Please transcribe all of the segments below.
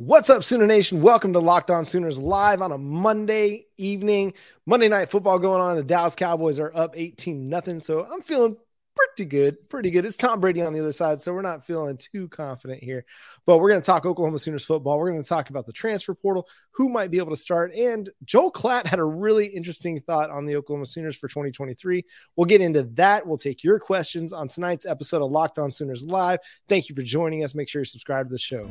What's up, Sooner Nation? Welcome to Locked On Sooners live on a Monday evening. Monday night football going on. The Dallas Cowboys are up 18 nothing. So I'm feeling pretty good, pretty good. It's Tom Brady on the other side, so we're not feeling too confident here. But we're going to talk Oklahoma Sooners football. We're going to talk about the transfer portal, who might be able to start. And Joel Klatt had a really interesting thought on the Oklahoma Sooners for 2023. We'll get into that. We'll take your questions on tonight's episode of Locked On Sooners Live. Thank you for joining us. Make sure you subscribe to the show.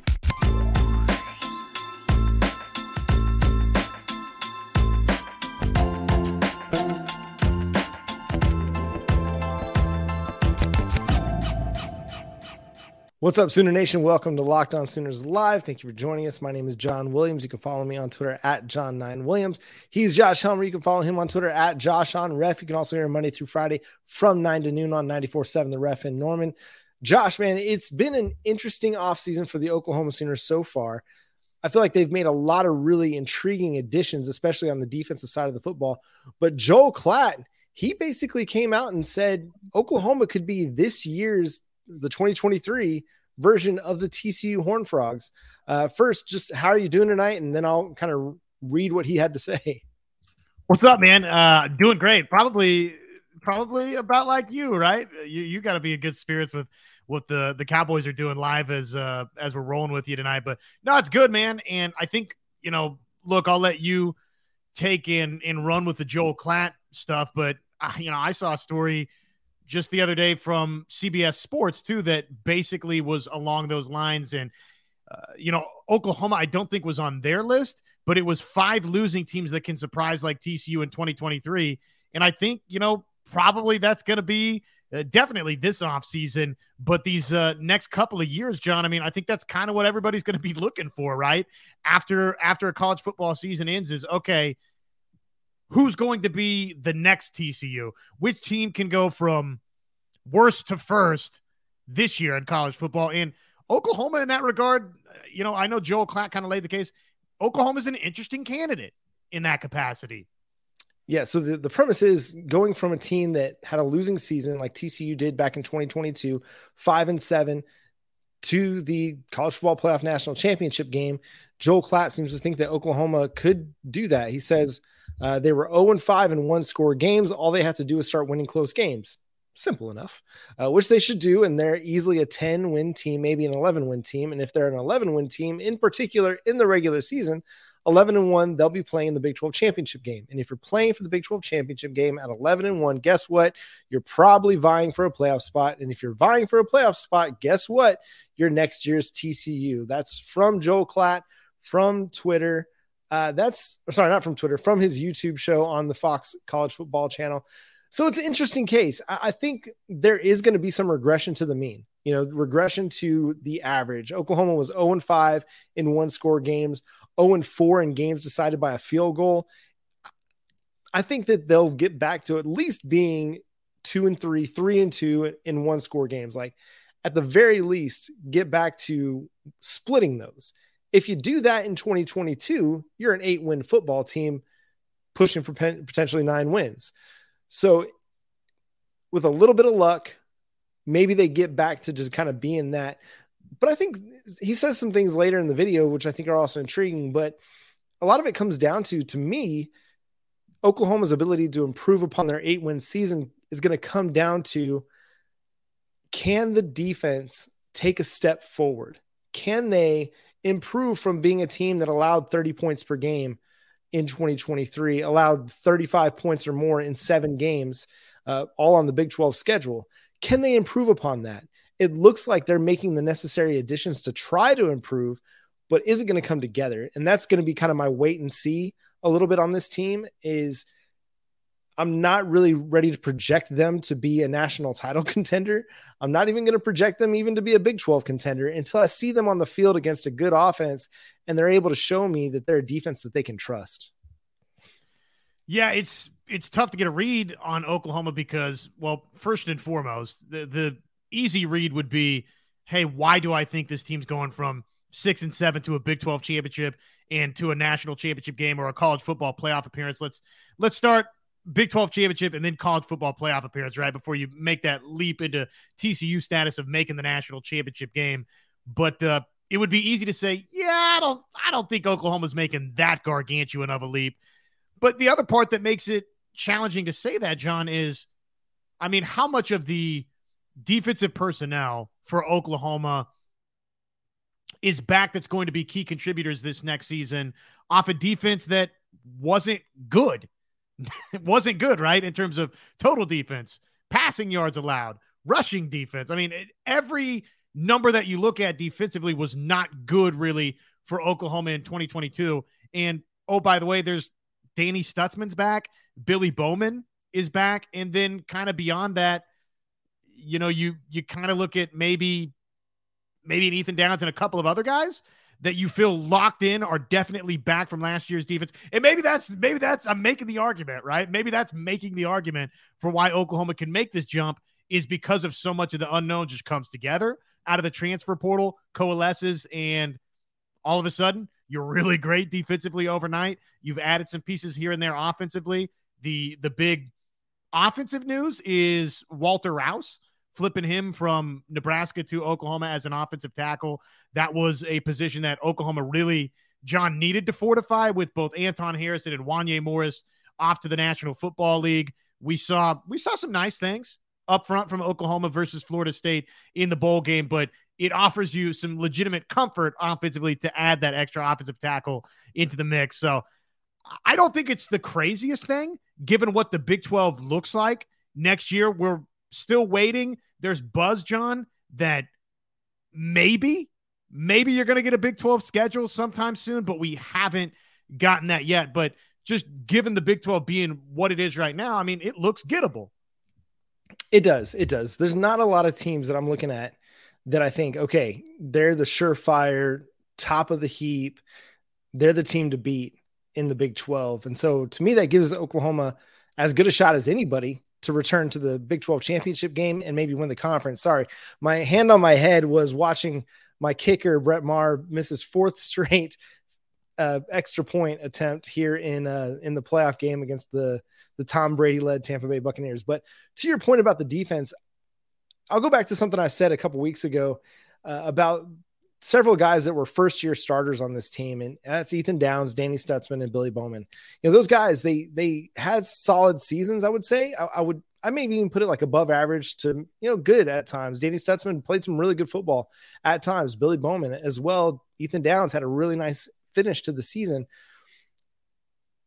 What's up, Sooner Nation? Welcome to Locked On Sooners Live. Thank you for joining us. My name is John Williams. You can follow me on Twitter at John9Williams. He's Josh Helmer. You can follow him on Twitter at Josh on Ref. You can also hear him Monday through Friday from 9 to noon on 94.7 The Ref in Norman. Josh, man, it's been an interesting offseason for the Oklahoma Sooners so far. I feel like they've made a lot of really intriguing additions, especially on the defensive side of the football. But Joel Klatt, he basically came out and said Oklahoma could be this year's the 2023 version of the TCU Horn Frogs. Uh, first, just how are you doing tonight? And then I'll kind of read what he had to say. What's up, man? Uh, doing great. Probably, probably about like you, right? You you got to be in good spirits with what the the Cowboys are doing live as uh as we're rolling with you tonight. But no, it's good, man. And I think you know, look, I'll let you take in and run with the Joel Klatt stuff. But uh, you know, I saw a story just the other day from CBS Sports too that basically was along those lines. And uh, you know, Oklahoma, I don't think was on their list, but it was five losing teams that can surprise like TCU in 2023. And I think you know probably that's going to be uh, definitely this offseason, but these uh, next couple of years, John, I mean, I think that's kind of what everybody's going to be looking for, right? After after a college football season ends is okay, who's going to be the next TCU? Which team can go from worst to first this year in college football? And Oklahoma, in that regard, uh, you know, I know Joel Klatt kind of laid the case. Oklahoma's an interesting candidate in that capacity. Yeah, so the, the premise is going from a team that had a losing season like TCU did back in 2022, five and seven, to the college football playoff national championship game. Joel Klatt seems to think that Oklahoma could do that. He says uh, they were 0 and 5 in one score games. All they have to do is start winning close games. Simple enough, uh, which they should do. And they're easily a 10 win team, maybe an 11 win team. And if they're an 11 win team, in particular in the regular season, 11 and 1, they'll be playing the Big 12 championship game. And if you're playing for the Big 12 championship game at 11 and 1, guess what? You're probably vying for a playoff spot. And if you're vying for a playoff spot, guess what? Your next year's TCU. That's from Joel Klatt from Twitter. Uh, that's sorry, not from Twitter, from his YouTube show on the Fox College Football Channel. So it's an interesting case. I, I think there is going to be some regression to the mean, you know, regression to the average. Oklahoma was 0 and 5 in one score games, 0 and 4 in games decided by a field goal. I think that they'll get back to at least being two and three, three and two in one score games. Like at the very least, get back to splitting those. If you do that in 2022, you're an eight win football team pushing for potentially nine wins. So, with a little bit of luck, maybe they get back to just kind of being that. But I think he says some things later in the video, which I think are also intriguing. But a lot of it comes down to, to me, Oklahoma's ability to improve upon their eight win season is going to come down to can the defense take a step forward? Can they improve from being a team that allowed 30 points per game in 2023, allowed 35 points or more in seven games, uh, all on the Big 12 schedule. Can they improve upon that? It looks like they're making the necessary additions to try to improve, but is it going to come together? And that's going to be kind of my wait and see a little bit on this team is – I'm not really ready to project them to be a national title contender. I'm not even going to project them even to be a Big 12 contender until I see them on the field against a good offense and they're able to show me that they're a defense that they can trust. Yeah, it's it's tough to get a read on Oklahoma because, well, first and foremost, the the easy read would be, hey, why do I think this team's going from six and seven to a Big 12 championship and to a national championship game or a college football playoff appearance. Let's let's start Big 12 championship and then college football playoff appearance, right? Before you make that leap into TCU status of making the national championship game. But uh, it would be easy to say, yeah, I don't I don't think Oklahoma's making that gargantuan of a leap. But the other part that makes it challenging to say that, John, is I mean, how much of the defensive personnel for Oklahoma is back that's going to be key contributors this next season off a defense that wasn't good. wasn't good, right? In terms of total defense, passing yards allowed, rushing defense. I mean, every number that you look at defensively was not good really for Oklahoma in 2022. And oh, by the way, there's Danny Stutsman's back, Billy Bowman is back, and then kind of beyond that, you know, you you kind of look at maybe maybe an Ethan Downs and a couple of other guys that you feel locked in are definitely back from last year's defense. And maybe that's maybe that's I'm making the argument, right? Maybe that's making the argument for why Oklahoma can make this jump is because of so much of the unknown just comes together out of the transfer portal, coalesces, and all of a sudden you're really great defensively overnight. You've added some pieces here and there offensively. The the big offensive news is Walter Rouse flipping him from Nebraska to Oklahoma as an offensive tackle. That was a position that Oklahoma really, John, needed to fortify with both Anton Harrison and Wanya Morris off to the National Football League. We saw we saw some nice things up front from Oklahoma versus Florida State in the bowl game, but it offers you some legitimate comfort offensively to add that extra offensive tackle into the mix. So I don't think it's the craziest thing given what the Big 12 looks like next year. We're still waiting. There's buzz, John, that maybe, maybe you're going to get a Big 12 schedule sometime soon, but we haven't gotten that yet. But just given the Big 12 being what it is right now, I mean, it looks gettable. It does. It does. There's not a lot of teams that I'm looking at that I think, okay, they're the surefire top of the heap. They're the team to beat in the Big 12. And so to me, that gives Oklahoma as good a shot as anybody to return to the Big 12 championship game and maybe win the conference. Sorry, my hand on my head was watching my kicker, Brett Maher, miss his fourth straight uh, extra point attempt here in uh, in the playoff game against the the Tom Brady led Tampa Bay Buccaneers. But to your point about the defense, I'll go back to something I said a couple weeks ago uh, about several guys that were first year starters on this team, and that's Ethan Downs, Danny Stutsman, and Billy Bowman. You know, those guys they they had solid seasons. I would say I, I would I maybe even put it like above average to you know good at times. Danny Stutsman played some really good football at times. Billy Bowman as well. Ethan Downs had a really nice finish to the season.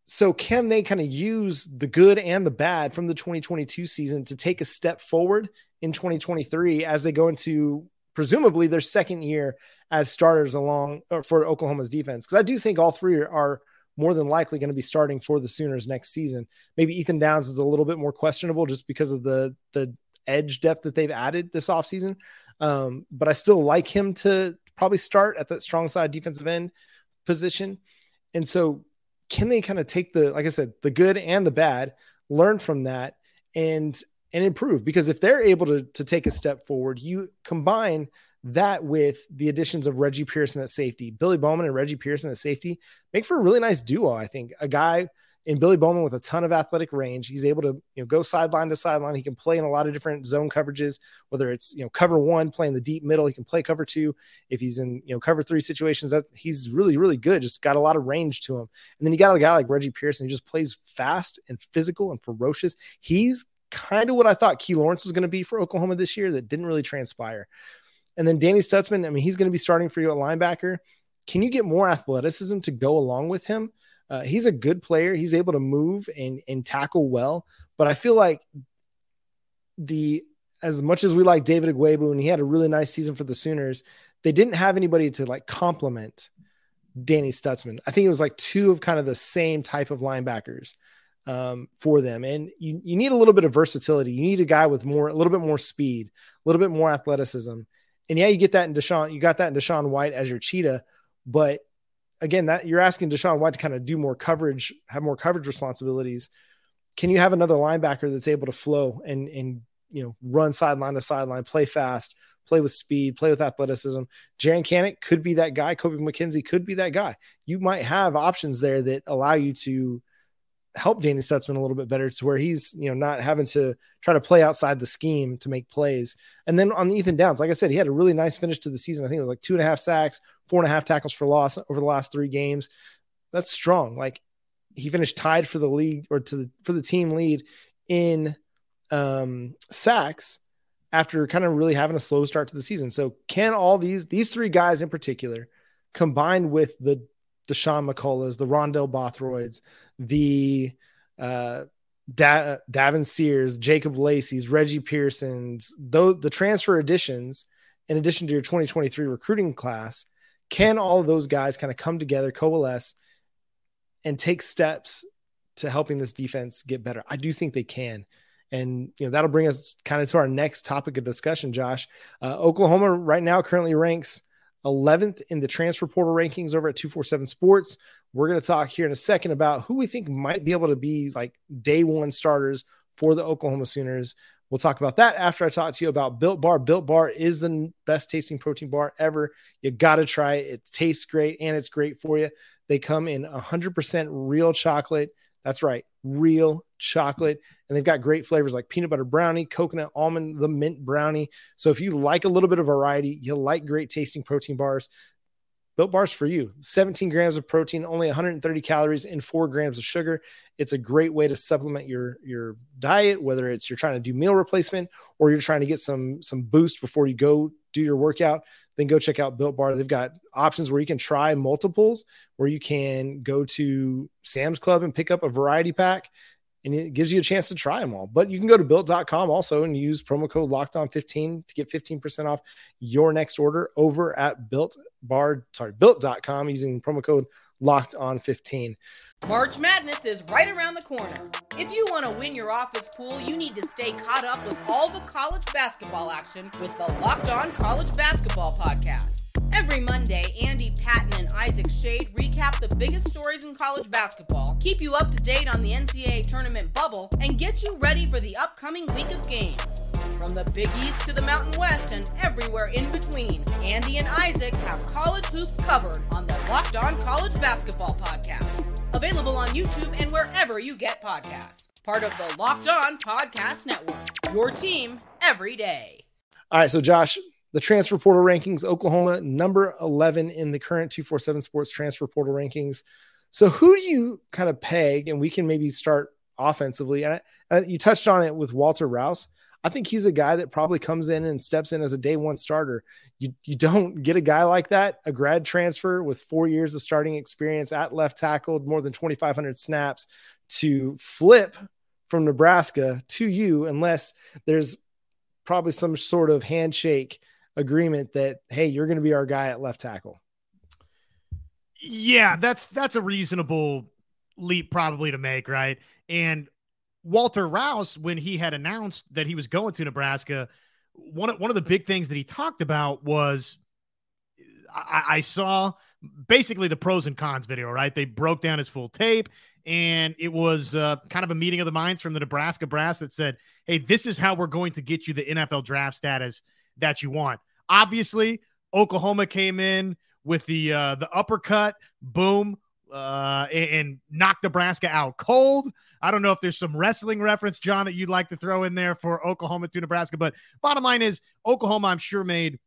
So can they kind of use the good and the bad from the 2022 season to take a step forward in 2023 as they go into presumably their second year as starters along uh, for Oklahoma's defense. Because I do think all three are more than likely going to be starting for the Sooners next season. Maybe Ethan Downs is a little bit more questionable just because of the the edge depth that they've added this offseason. Um, but I still like him to probably start at that strong side defensive end position. And so can they kind of take the like I said, the good and the bad, learn from that and and improve because if they're able to to take a step forward, you combine that with the additions of Reggie Pearson at safety, Billy Bowman and Reggie Pearson at safety make for a really nice duo. I think a guy in Billy Bowman with a ton of athletic range. He's able to you know go sideline to sideline. He can play in a lot of different zone coverages, whether it's you know cover one, playing the deep middle. He can play cover two. If he's in you know cover three situations, that he's really really good. Just got a lot of range to him. And then you got a guy like Reggie Pearson who just plays fast and physical and ferocious. He's kind of what I thought Key Lawrence was going to be for Oklahoma this year that didn't really transpire. And then Danny Stutsman, I mean, he's going to be starting for you at linebacker. Can you get more athleticism to go along with him? Uh, he's a good player. He's able to move and and tackle well. But I feel like the as much as we like David Ugwoegbu and he had a really nice season for the Sooners, they didn't have anybody to like complement Danny Stutsman. I think it was like two of kind of the same type of linebackers um, for them. And you, you need a little bit of versatility. You need a guy with more, a little bit more speed, a little bit more athleticism. And yeah, you get that in DaShaun, you got that in DaShaun White as your cheetah. But again, that you're asking DaShaun White to kind of do more coverage, have more coverage responsibilities. Can you have another linebacker that's able to flow and, and, you know, run sideline to sideline, play fast, play with speed, play with athleticism. Jaren Kanak could be that guy. Kobie McKinzie could be that guy. You might have options there that allow you to help Danny Stutsman a little bit better to where he's, you know, not having to try to play outside the scheme to make plays. And then on Ethan Downs, like I said, he had a really nice finish to the season. I think it was like two and a half sacks, four and a half tackles for loss over the last three games. That's strong. Like he finished tied for the league or to the for the team lead in um sacks after kind of really having a slow start to the season. So can all these these three guys in particular combined with the Sean McCulloughs, the Rondell Bothroyds, the uh, da- Davon Sears, Jacob Lacey's, Reggie Pearson's, though the transfer additions, in addition to your 2023 recruiting class, can all of those guys kind of come together, coalesce, and take steps to helping this defense get better? I do think they can. And you know that'll bring us kind of to our next topic of discussion, Josh. Uh, Oklahoma right now currently ranks 11th in the transfer portal rankings over at 247 Sports. We're going to talk here in a second about who we think might be able to be like day one starters for the Oklahoma Sooners. We'll talk about that after I talk to you about Built Bar. Built Bar is the best tasting protein bar ever. You got to try it. It tastes great and it's great for you. They come in 100% real chocolate. That's right, real chocolate. And they've got great flavors like peanut butter brownie, coconut almond, the mint brownie. So if you like a little bit of variety, you like great tasting protein bars, Built Bars for you. 17 grams of protein, only 130 calories, and four grams of sugar. It's a great way to supplement your your diet, whether it's you're trying to do meal replacement or you're trying to get some some boost before you go do your workout. Then go check out Built Bar. They've got options where you can try multiples, where you can go to Sam's Club and pick up a variety pack and it gives you a chance to try them all. But you can go to built.com also and use promo code locked on 15 to get 15% off your next order over at built bar, sorry, built.com using promo code locked on 15. March Madness is right around the corner. If you want to win your office pool, you need to stay caught up with all the college basketball action with the Locked On College Basketball Podcast. Every Monday, Andy Patton and Isaac Shade recap the biggest stories in college basketball, keep you up to date on the NCAA tournament bubble, and get you ready for the upcoming week of games. From the Big East to the Mountain West and everywhere in between, Andy and Isaac have college hoops covered on the Locked On College Basketball Podcast. Available on YouTube and wherever you get podcasts. Part of the Locked On Podcast Network. Your team every day. All right, so Josh, the transfer portal rankings Oklahoma number 11 in the current 247 sports transfer portal rankings. So who do you kind of peg and we can maybe start offensively and I, you touched on it with Walter Rouse. I think he's a guy that probably comes in and steps in as a day one starter. You you don't get a guy like that, a grad transfer with 4 years of starting experience at left tackle, more than 2500 snaps to flip from Nebraska to you unless there's probably some sort of handshake agreement that hey, you're going to be our guy at left tackle. Yeah, that's that's a reasonable leap probably to make, right? And Walter Rouse, when he had announced that he was going to Nebraska, one of, one of the big things that he talked about was I, I saw basically the pros and cons video, right? They broke down his full tape, and it was uh, kind of a meeting of the minds from the Nebraska brass that said, "Hey, this is how we're going to get you the NFL draft status that you want. Obviously, Oklahoma came in with the uh, the uppercut, boom, uh, and, and knocked Nebraska out cold. I don't know if there's some wrestling reference, John, that you'd like to throw in there for Oklahoma to Nebraska, but bottom line is Oklahoma, I'm sure, made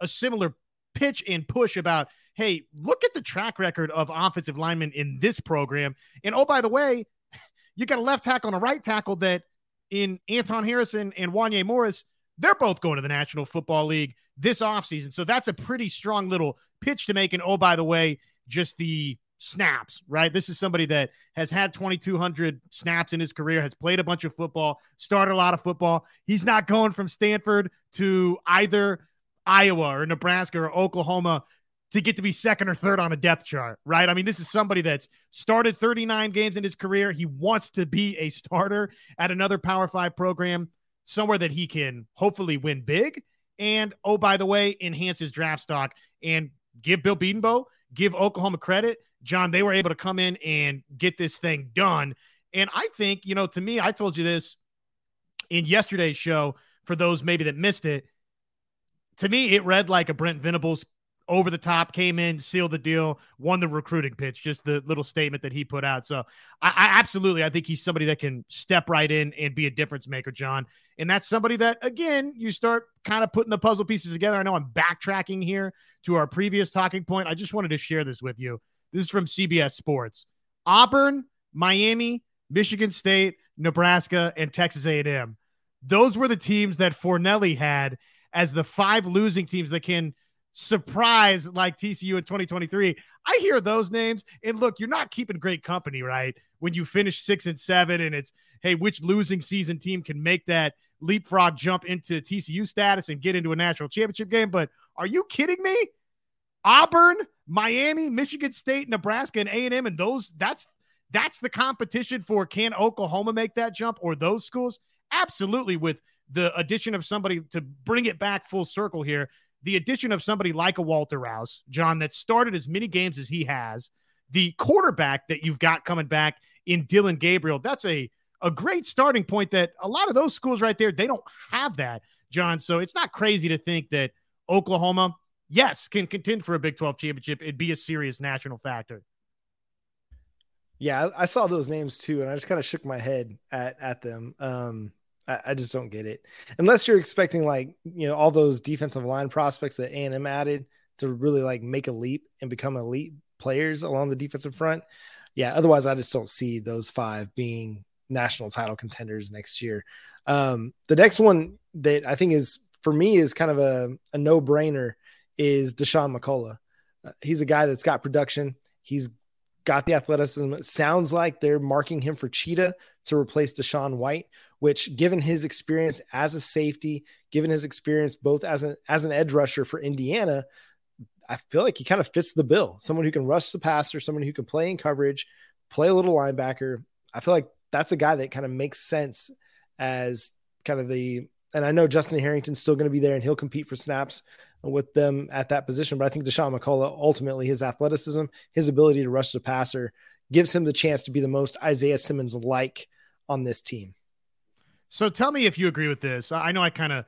a similar pitch and push about, hey, look at the track record of offensive linemen in this program. And oh, by the way, you got a left tackle and a right tackle that in Anton Harrison and Wanya Morris they're both going to the National Football League this offseason. So that's a pretty strong little pitch to make. And oh, by the way, just the snaps, right? This is somebody that has had 2,200 snaps in his career, has played a bunch of football, started a lot of football. He's not going from Stanford to either Iowa or Nebraska or Oklahoma to get to be second or third on a depth chart, right? I mean, this is somebody that's started 39 games in his career. He wants to be a starter at another Power Five program somewhere that he can hopefully win big. And oh, by the way, enhance his draft stock and give Bill Bedenbaugh, give Oklahoma credit. John, they were able to come in and get this thing done. And I think, you know, to me, I told you this in yesterday's show for those maybe that missed it. to me, it read like a Brent Venables over the top, came in, sealed the deal, won the recruiting pitch. Just the little statement that he put out. So I, I, absolutely, I think he's somebody that can step right in and be a difference maker, John. And that's somebody that, again, you start kind of putting the puzzle pieces together. I know I'm backtracking here to our previous talking point. I just wanted to share this with you. This is from CBS Sports. Auburn, Miami, Michigan State, Nebraska, and Texas A&M. Those were the teams that Fornelli had as the five losing teams that can surprise like TCU in 2023. I hear those names, and look, you're not keeping great company, right? When you finish six and seven, and it's hey, which losing season team can make that leapfrog jump into TCU status and get into a national championship game? But are you kidding me? Auburn, Miami, Michigan State, Nebraska, and A and M, and those that's that's the competition for can Oklahoma make that jump or those schools? Absolutely, with the addition of somebody to bring it back full circle here, the addition of somebody like a Walter Rouse, John, that started as many games as he has, the quarterback that you've got coming back in Dillon Gabriel, that's a a great starting point that a lot of those schools right there, they don't have that, John. So it's not crazy to think that Oklahoma, yes, can contend for a Big 12 championship. It'd be a serious national factor. Yeah, I saw those names too, and I just kind of shook my head at at them. Um, I, I, just don't get it. Unless you're expecting like you know all those defensive line prospects that A and M added to really like make a leap and become elite players along the defensive front. Yeah, otherwise I just don't see those five being national title contenders next year. Um, the next one that I think is for me is kind of a, a no brainer is Dasan McCullough. Uh, he's a guy that's got production. He's got the athleticism. It sounds like they're marking him for Cheetah to replace DaShaun White, which, given his experience as a safety, given his experience both as an as an edge rusher for Indiana, I feel like he kind of fits the bill. Someone who can rush the passer, someone who can play in coverage, play a little linebacker. I feel like that's a guy that kind of makes sense as kind of the. And I know Justin Harrington's still going to be there, and he'll compete for snaps with them at that position. But I think Dasan McCullough, ultimately, his athleticism, his ability to rush the passer, gives him the chance to be the most Isaiah Simmons like on this team. So tell me if you agree with this. I know I kind of,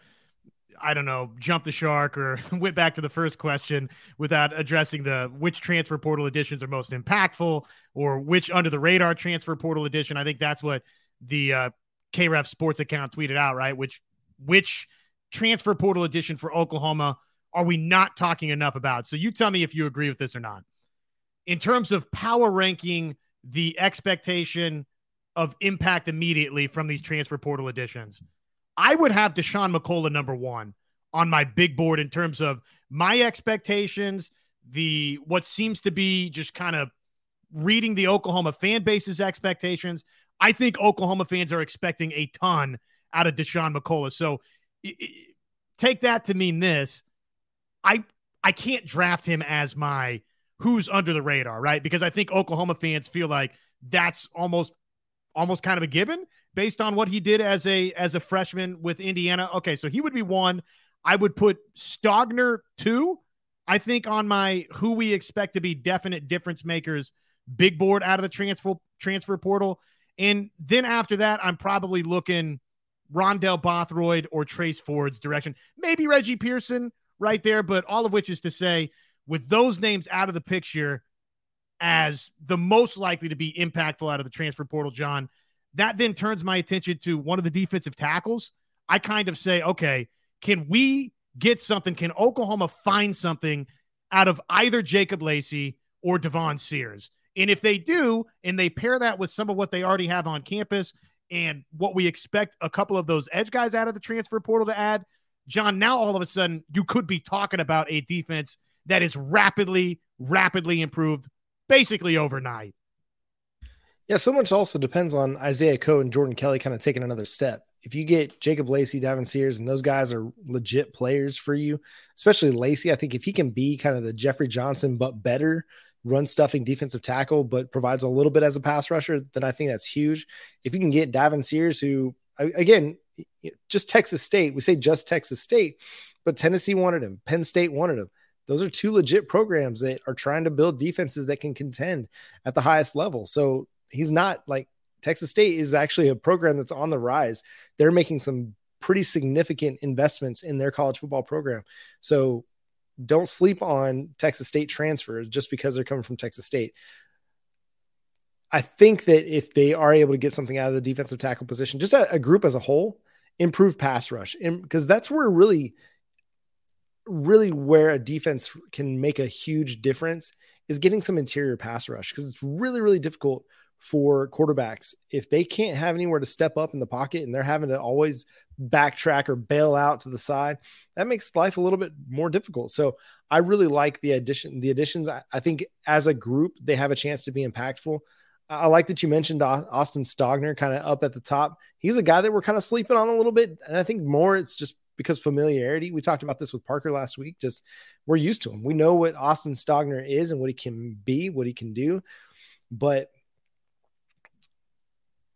I don't know, jumped the shark or went back to the first question without addressing the which transfer portal additions are most impactful or which under the radar transfer portal addition. I think that's what the uh, KREF Sports account tweeted out, right? Which which transfer portal addition for Oklahoma are we not talking enough about? So you tell me if you agree with this or not. In terms of power ranking the expectation of impact immediately from these transfer portal additions, I would have Dasan McCullough number one on my big board in terms of my expectations, the what seems to be just kind of reading the Oklahoma fan base's expectations. I think Oklahoma fans are expecting a ton out of Dasan McCullough. So take that to mean this. I I can't draft him as my who's under the radar, right? Because I think Oklahoma fans feel like that's almost almost kind of a given based on what he did as a as a freshman with Indiana. Okay, so he would be one. I would put Stogner two. I think on my who we expect to be definite difference makers big board out of the transfer transfer portal. And then after that, I'm probably looking Rondell Bothroyd or Trace Ford's direction. Maybe Reggie Pearson right there. But all of which is to say, with those names out of the picture Mm. as the most likely to be impactful out of the transfer portal, John, that then turns my attention to one of the defensive tackles. I kind of say, okay, can we get something? Can Oklahoma find something out of either Jacob Lacey or Davon Sears? And if they do, and they pair that with some of what they already have on campus and what we expect a couple of those edge guys out of the transfer portal to add, John, now all of a sudden you could be talking about a defense that is rapidly, rapidly improved basically overnight. Yeah, so much also depends on Isaiah Coe and Jordan Kelley kind of taking another step. If you get Jacob Lacey, Davon Sears, and those guys are legit players for you, especially Lacey, I think if he can be kind of the Jeffery Johnson, but better run stuffing defensive tackle, but provides a little bit as a pass rusher, then I think that's huge. If you can get Davon Sears, who again, just Texas State. We say just Texas State, but Tennessee wanted him. Penn State wanted him. Those are two legit programs that are trying to build defenses that can contend at the highest level. So he's not like Texas State is actually a program that's on the rise. They're making some pretty significant investments in their college football program. So don't sleep on Texas State transfers just because they're coming from Texas State. I think that if they are able to get something out of the defensive tackle position, just a, a group as a whole, improve pass rush, because that's where really, really where a defense can make a huge difference is getting some interior pass rush because it's really, really difficult for quarterbacks. If they can't have anywhere to step up in the pocket and they're having to always backtrack or bail out to the side that makes life a little bit more difficult. So i really like the addition the additions. I, I, think as a group they have a chance to be impactful. I like that you mentioned austin stogner kind of up at the top. He's a guy that we're kind of sleeping on a little bit and i think more it's just because familiarity we talked about this with parker last week just we're used to him we know what austin stogner is and what he can be what he can do but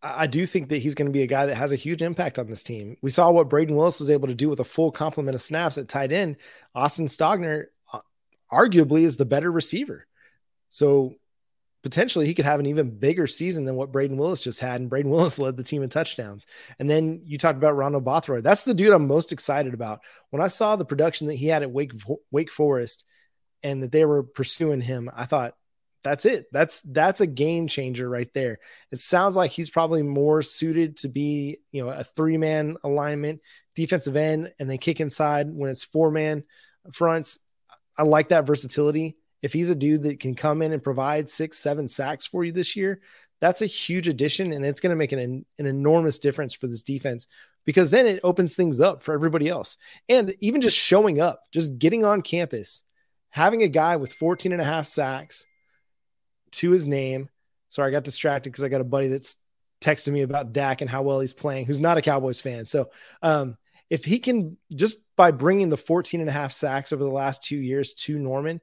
I do think that he's going to be a guy that has a huge impact on this team. We saw what Brayden Willis was able to do with a full complement of snaps at tight end. Austin Stogner, uh, arguably, is the better receiver. So potentially he could have an even bigger season than what Brayden Willis just had. And Brayden Willis led the team in touchdowns. And then you talked about Ronald Bothroyd. That's the dude I'm most excited about. When I saw the production that he had at Wake, Wake Forest and that they were pursuing him, I thought, that's it. That's that's a game changer right there. It sounds like he's probably more suited to be, you know, a three-man alignment, defensive end, and they kick inside when it's four-man fronts. I like that versatility. If he's a dude that can come in and provide six, seven sacks for you this year, that's a huge addition, and it's going to make an, an enormous difference for this defense because then it opens things up for everybody else. And even just showing up, just getting on campus, having a guy with 14 and a half sacks to his name. Sorry, I got distracted because I got a buddy that's texting me about Dak and how well he's playing, who's not a Cowboys fan. So um, if he can just by bringing the 14 and a half sacks over the last two years to Norman,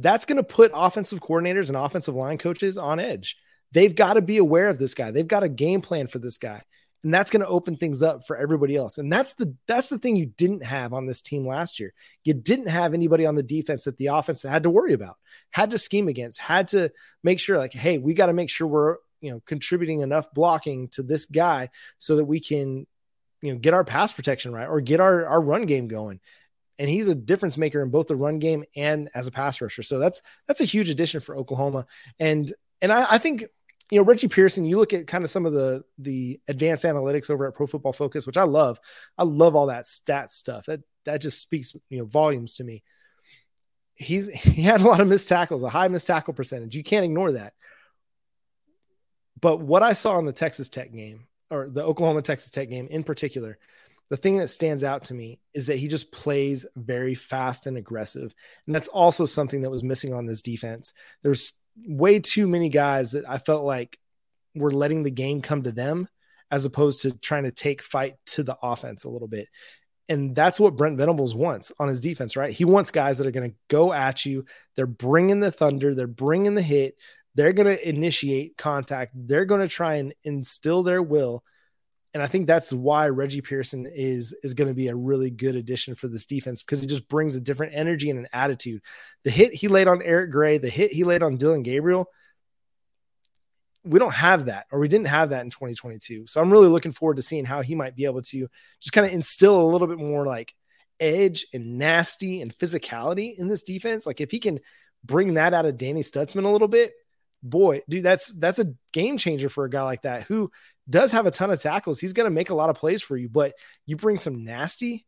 that's going to put offensive coordinators and offensive line coaches on edge. They've got to be aware of this guy. They've got a game plan for this guy and that's going to open things up for everybody else and that's the that's the thing you didn't have on this team last year you didn't have anybody on the defense that the offense had to worry about had to scheme against had to make sure like hey we got to make sure we're you know contributing enough blocking to this guy so that we can you know get our pass protection right or get our our run game going and he's a difference maker in both the run game and as a pass rusher so that's that's a huge addition for oklahoma and and I, I think you know, Reggie Pearson, you look at kind of some of the the advanced analytics over at Pro Football Focus, which I love. I love all that stat stuff. That that just speaks, you know, volumes to me. He's he had a lot of missed tackles, a high missed tackle percentage. You can't ignore that. But what I saw in the Texas Tech game, or the Oklahoma Texas Tech game in particular, the thing that stands out to me is that he just plays very fast and aggressive. And that's also something that was missing on this defense. There's way too many guys that I felt like were letting the game come to them as opposed to trying to take fight to the offense a little bit. And that's what Brent Venables wants on his defense, right? He wants guys that are going to go at you. They're bringing the thunder, they're bringing the hit, they're going to initiate contact, they're going to try and instill their will and I think that's why Reggie Pearson is is going to be a really good addition for this defense because he just brings a different energy and an attitude. The hit he laid on Eric Gray, the hit he laid on Dillon Gabriel, we don't have that, or we didn't have that in 2022. So I'm really looking forward to seeing how he might be able to just kind of instill a little bit more like edge and nasty and physicality in this defense. Like if he can bring that out of Danny Stutsman a little bit, boy, dude, that's that's a game changer for a guy like that who does have a ton of tackles. He's going to make a lot of plays for you, but you bring some nasty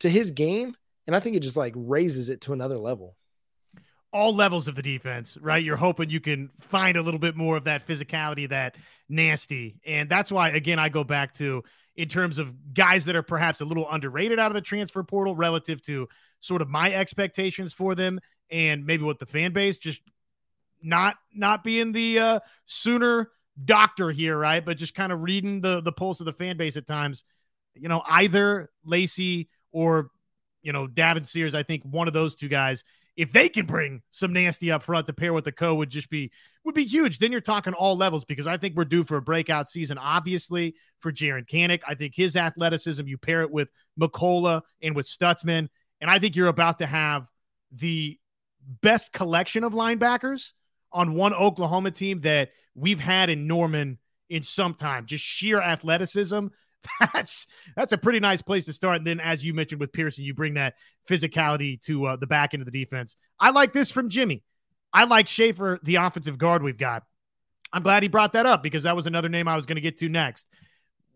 to his game, and I think it just like raises it to another level. All levels of the defense, right? You're hoping you can find a little bit more of that physicality, that nasty. And that's why, again, I go back to in terms of guys that are perhaps a little underrated out of the transfer portal relative to sort of my expectations for them and maybe what the fan base just not not being the uh, sooner doctor here, right? But just kind of reading the the pulse of the fan base at times. You know, either Lacey or you know Davon Sears. I think one of those two guys, if they can bring some nasty up front to pair with the Coe, would just be would be huge. Then you're talking all levels because I think we're due for a breakout season. Obviously for Jaren Kanak, I think his athleticism. You pair it with McCullough and with Stutsman, and I think you're about to have the best collection of linebackers on one Oklahoma team that we've had in Norman in some time. Just sheer athleticism. that's that's a pretty nice place to start. And then, as you mentioned with Pearson, you bring that physicality to uh, the back end of the defense. I like this from Jimmy. I like Shaffer, the offensive guard we've got. I'm glad he brought that up because that was another name I was going to get to next.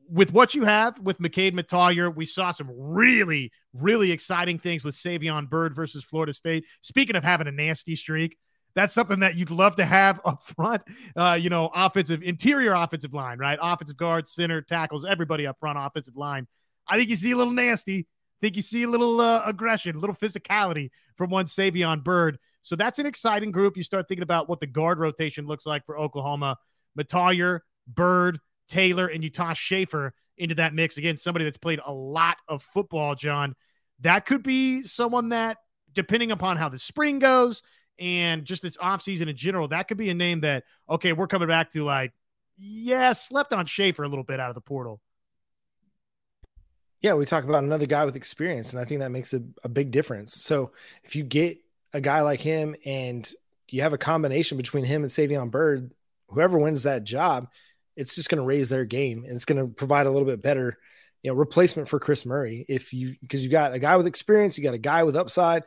With what you have with McCade Mettauer, we saw some really, really exciting things with Savion Byrd versus Florida State. Speaking of having a nasty streak, that's something that you'd love to have up front. Uh, you know, offensive, interior offensive line, right? Offensive guards, center, tackles, everybody up front, offensive line. I think you see a little nasty. I think you see a little uh, aggression, a little physicality from one Savion Byrd. So that's an exciting group. You start thinking about what the guard rotation looks like for Oklahoma. Mettauer, Byrd, Taylor, and toss Shaffer into that mix. Again, somebody that's played a lot of football, John. That could be someone that, depending upon how the spring goes and just this offseason in general, that could be a name that, okay, we're coming back to like, yeah, slept on Shaffer a little bit out of the portal. Yeah, we talk about another guy with experience, and I think that makes a, a big difference. So if you get a guy like him and you have a combination between him and Savion Byrd, whoever wins that job, it's just going to raise their game and it's going to provide a little bit better, you know, replacement for Chris Murray. If you because you got a guy with experience, you got a guy with upside,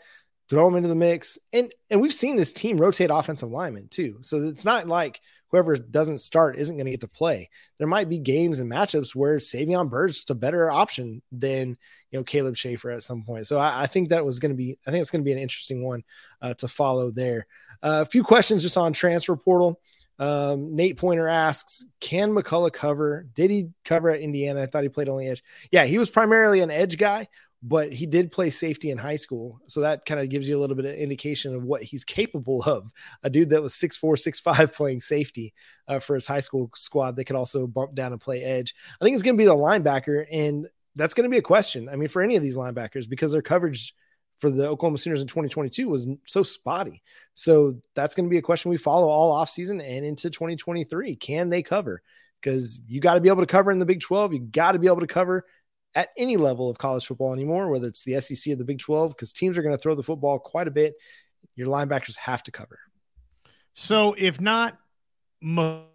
throw them into the mix. And and we've seen this team rotate offensive linemen too. So it's not like whoever doesn't start isn't going to get to play. There might be games and matchups where Savion Byrd's a better option than you know Caleb Shaffer at some point. So I, I think that was going to be I think it's going to be an interesting one uh, to follow there. Uh, a few questions just on transfer portal. Um, Nate Pointer asks, can McCullough cover? Did he cover at Indiana? I thought he played only edge. Yeah, he was primarily an edge guy, but he did play safety in high school. So that kind of gives you a little bit of indication of what he's capable of. A dude that was six four, six five, playing safety uh, for his high school squad that could also bump down and play edge. I think it's going to be the linebacker. And that's going to be a question. I mean, for any of these linebackers, because their coverage for the Oklahoma Sooners in 2022 was so spotty. So that's going to be a question we follow all offseason and into 2023. Can they cover? Because you got to be able to cover in the Big 12. You got to be able to cover at any level of college football anymore, whether it's the SEC or the Big 12, because teams are going to throw the football quite a bit. Your linebackers have to cover. So if not, mo-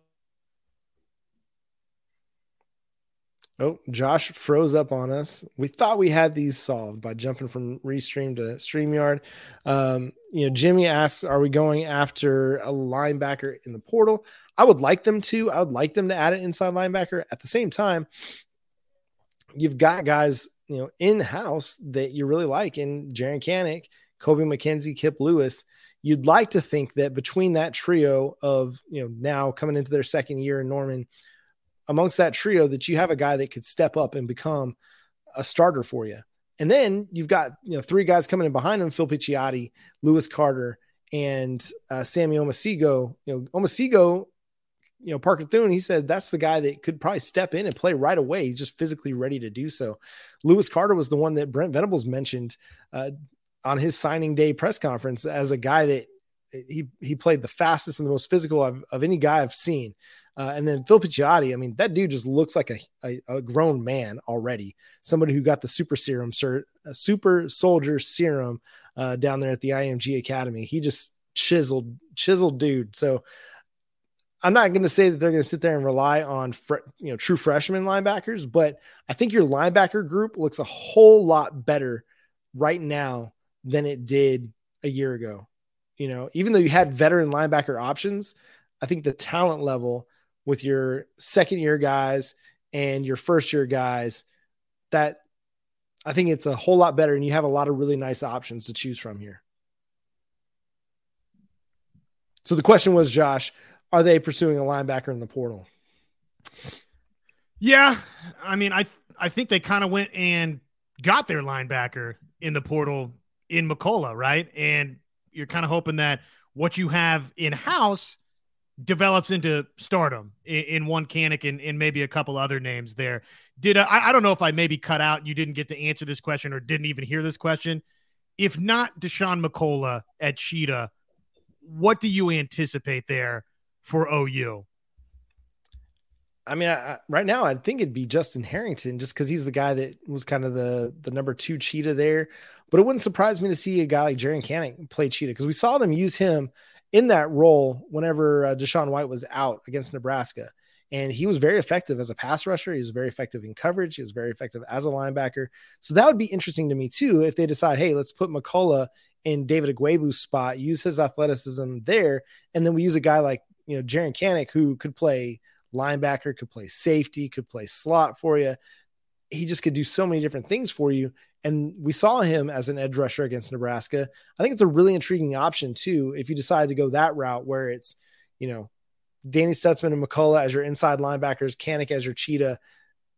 Oh, Josh froze up on us. We thought we had these solved by jumping from Restream to StreamYard. Um, you know, Jimmy asks, "Are we going after a linebacker in the portal?" I would like them to. I would like them to add an inside linebacker. At the same time, you've got guys, you know, in house that you really like in Jaren Kanak, Kobe McKinzie, Kip Lewis. You'd like to think that between that trio of, you know, now coming into their second year in Norman, amongst that trio, that you have a guy that could step up and become a starter for you. And then you've got, you know, three guys coming in behind him, Phil Picciotti, Lewis Carter, and uh, Sammy Omosigho. You know, Omosigho you know, Parker Thune, he said that's the guy that could probably step in and play right away. He's just physically ready to do so. Lewis Carter was the one that Brent Venables mentioned uh, on his signing day press conference as a guy that he he played the fastest and the most physical of, of any guy I've seen. Uh, and then Phil Picciotti, I mean, that dude just looks like a, a, a, grown man already. Somebody who got the super serum, sir, super soldier serum uh, down there at the IMG Academy. He just chiseled, chiseled dude. So I'm not going to say that they're going to sit there and rely on fr- you know true freshman linebackers, but I think your linebacker group looks a whole lot better right now than it did a year ago. You know, even though you had veteran linebacker options, I think the talent level with your second year guys and your first year guys that I think it's a whole lot better and you have a lot of really nice options to choose from here. So the question was Josh, are they pursuing a linebacker in the portal? Yeah, I mean, I I think they kind of went and got their linebacker in the portal in McCullough, right? And you're kind of hoping that what you have in house develops into stardom in, in one Kanak and, and, maybe a couple other names there. Did uh, I, I don't know if I maybe cut out you didn't get to answer this question or didn't even hear this question. If not Dasan McCullough at Cheetah, what do you anticipate there for OU? I mean, I, right now, I think it'd be Justin Harrington, just because he's the guy that was kind of the the number two cheetah there. But it wouldn't surprise me to see a guy like Jaren Kanak play cheetah because we saw them use him in that role whenever uh, DaShaun White was out against Nebraska, And he was very effective as a pass rusher. He was very effective in coverage. He was very effective as a linebacker. So that would be interesting to me too if they decide, hey, let's put McCullough in David Ugwoegbu's spot, use his athleticism there, and then we use a guy like you know Jaren Kanak, who could play linebacker, could play safety, could play slot for you. He just could do so many different things for you. And we saw him as an edge rusher against Nebraska. I think it's a really intriguing option too if you decide to go that route where it's you know Danny Stutsman and McCullough as your inside linebackers, Kanak as your cheetah.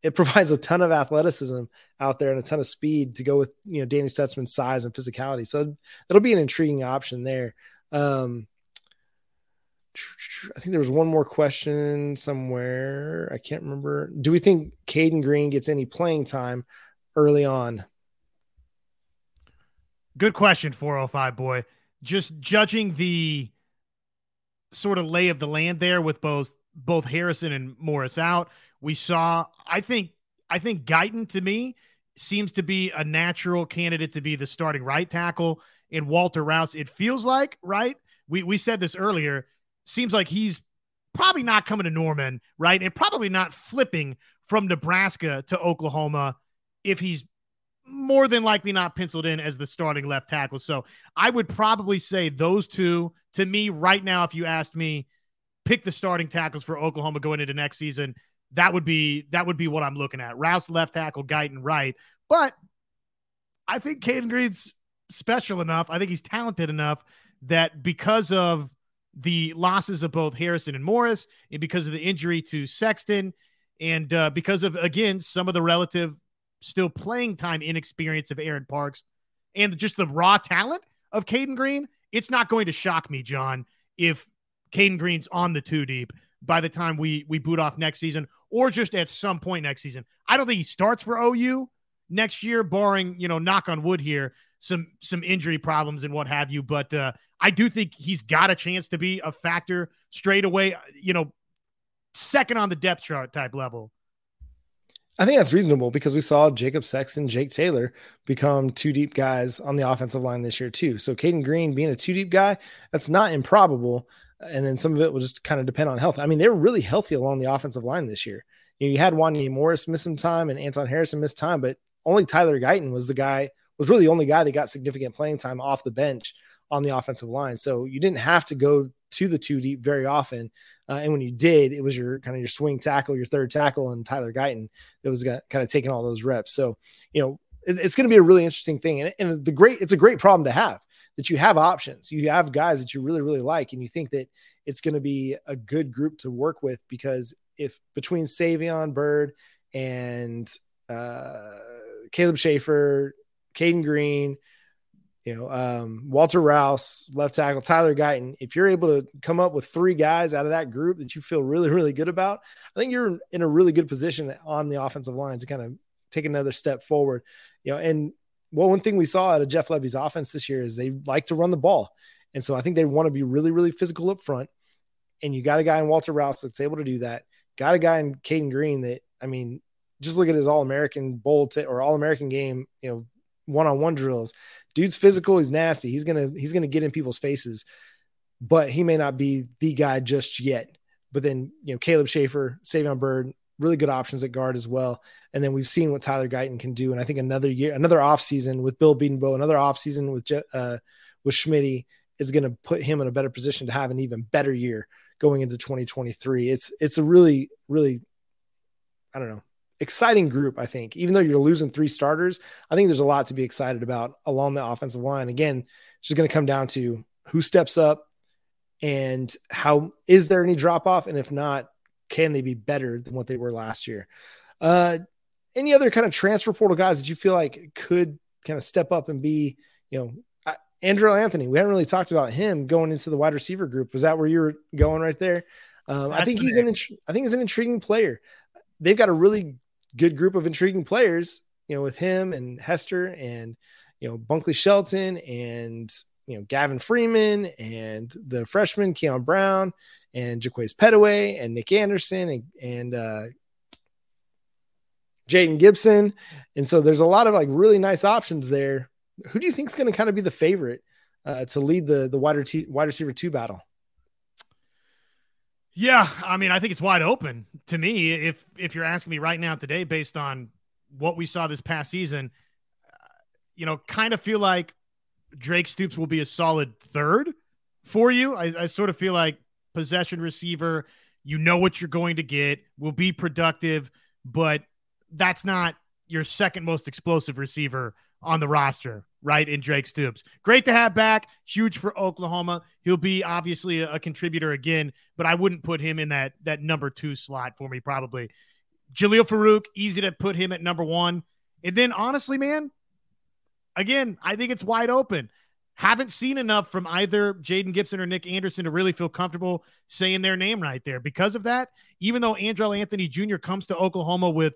It provides a ton of athleticism out there and a ton of speed to go with you know Danny Stutsman's size and physicality. So that'll be an intriguing option there. Um, I think there was one more question somewhere. I can't remember. Do we think Cayden Green gets any playing time early on? Good question, 405 boy. Just judging the sort of lay of the land there with both both Harrison and Morris out. We saw, I think, I think Guyton to me seems to be a natural candidate to be the starting right tackle in Walter Rouse. It feels like, right? We we said this earlier. Seems like he's probably not coming to Norman, right? And probably not flipping from Nebraska to Oklahoma if he's more than likely not penciled in as the starting left tackle. So I would probably say those two to me right now. If you asked me, pick the starting tackles for Oklahoma going into next season, that would be that would be what I'm looking at. Rouse left tackle, Guyton right. But I think Cayden Green's special enough. I think he's talented enough that because of the losses of both Harrison and Morris, and because of the injury to Sexton, and uh, because of again some of the relative still playing time inexperience of Aaron Parks and just the raw talent of Cayden Green, it's not going to shock me, John, if Cayden Green's on the two deep by the time we we boot off next season or just at some point next season. I don't think he starts for OU next year, barring, you know, knock on wood here, some some injury problems and what have you. But uh, I do think he's got a chance to be a factor straight away, you know, second on the depth chart type level. I think that's reasonable because we saw Jacob Sexton, Jake Taylor become two deep guys on the offensive line this year too. So Cayden Green being a two deep guy, that's not improbable. And then some of it will just kind of depend on health. I mean, they were really healthy along the offensive line this year. You, know, you had Wanya Morris miss some time and Anton Harrison miss time, but only Tyler Guyton was the guy was really the only guy that got significant playing time off the bench on the offensive line. So you didn't have to go to the two deep very often. Uh, and when you did, it was your kind of your swing tackle, your third tackle, and Tyler Guyton that was got, kind of taking all those reps. So, you know, it, it's going to be a really interesting thing. And, and the great, it's a great problem to have that you have options. You have guys that you really, really like, and you think that it's going to be a good group to work with because if between Savion Byrd and uh, Caleb Shaffer, Cayden Green, you know, um, Walter Rouse, left tackle, Tyler Guyton. If you're able to come up with three guys out of that group that you feel really, really good about, I think you're in a really good position on the offensive line to kind of take another step forward. You know, and well, one thing we saw out of Jeff Lebby's offense this year is they like to run the ball. And so I think they want to be really, really physical up front. And you got a guy in Walter Rouse that's able to do that. Got a guy in Cayden Green that, I mean, just look at his All American bowl t- or All American game, you know, one on one drills dude's physical. He's nasty. He's gonna he's gonna get in people's faces, but he may not be the guy just yet. But then you know Caleb Shaffer, Savion Byrd, really good options at guard as well. And then we've seen what Tyler Guyton can do. And I think another year, another off season with Bill Bedenbaugh, another off season with uh, with Schmidt is going to put him in a better position to have an even better year going into 2023. It's it's a really really I don't know exciting group, I think. Even though you're losing three starters, I think there's a lot to be excited about along the offensive line. Again, it's just going to come down to who steps up and how is there any drop off? And if not, can they be better than what they were last year? Uh, any other kind of transfer portal guys that you feel like could kind of step up and be, you know, Andrel Anthony, we haven't really talked about him going into the wide receiver group. Was that where you were going right there? Um, I think he's an, I think he's an intriguing player. They've got a really good group of intriguing players, you know, with him and Hester and, you know, Bunkley Shelton and, you know, Gavin Freeman and the freshman Keon Brown and Jaquaize Pettaway and Nick Anderson and, and uh, Jayden Gibson. And so there's a lot of like really nice options there. Who do you think is going to kind of be the favorite uh, to lead the the wide, wide receiver two battle? Yeah, I mean, I think it's wide open to me. If if you're asking me right now today, based on what we saw this past season, uh, you know, kind of feel like Drake Stoops will be a solid third for you. I, I sort of feel like possession receiver. You know what you're going to get. Will be productive, but that's not your second most explosive receiver on the roster, right? In Drake Stoops. Great to have back. Huge for Oklahoma. He'll be obviously a, contributor again, but I wouldn't put him in that that number two slot for me, probably. Jalil Farooq, easy to put him at number one. And then honestly, man, again, I think it's wide open. Haven't seen enough from either Jayden Gibson or Nick Anderson to really feel comfortable saying their name right there. Because of that, even though Andrel Anthony Jr. comes to Oklahoma with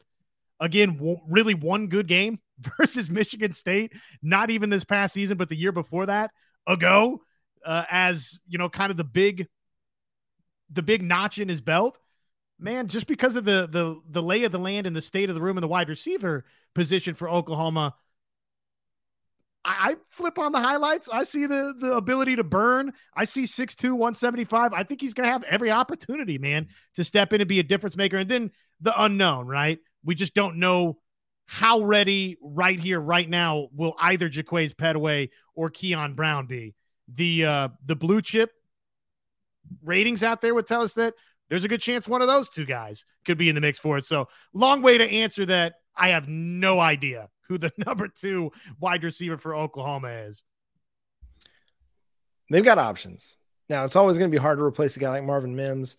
again, w- really one good game versus Michigan State, not even this past season, but the year before that ago, uh, as you know, kind of the big, the big notch in his belt. Man, just because of the the the lay of the land and the state of the room and the wide receiver position for Oklahoma, I, flip on the highlights. I see the the ability to burn. I see 6'2", 175. I think he's going to have every opportunity, man, to step in and be a difference maker. And then the unknown, right? We just don't know how ready right here, right now, will either Jaquaize Pettaway or Keon Brown be. The uh, the blue chip ratings out there would tell us that there's a good chance one of those two guys could be in the mix for it. So long way to answer that. I have no idea who the number two wide receiver for Oklahoma is. They've got options. Now it's always going to be hard to replace a guy like Marvin Mims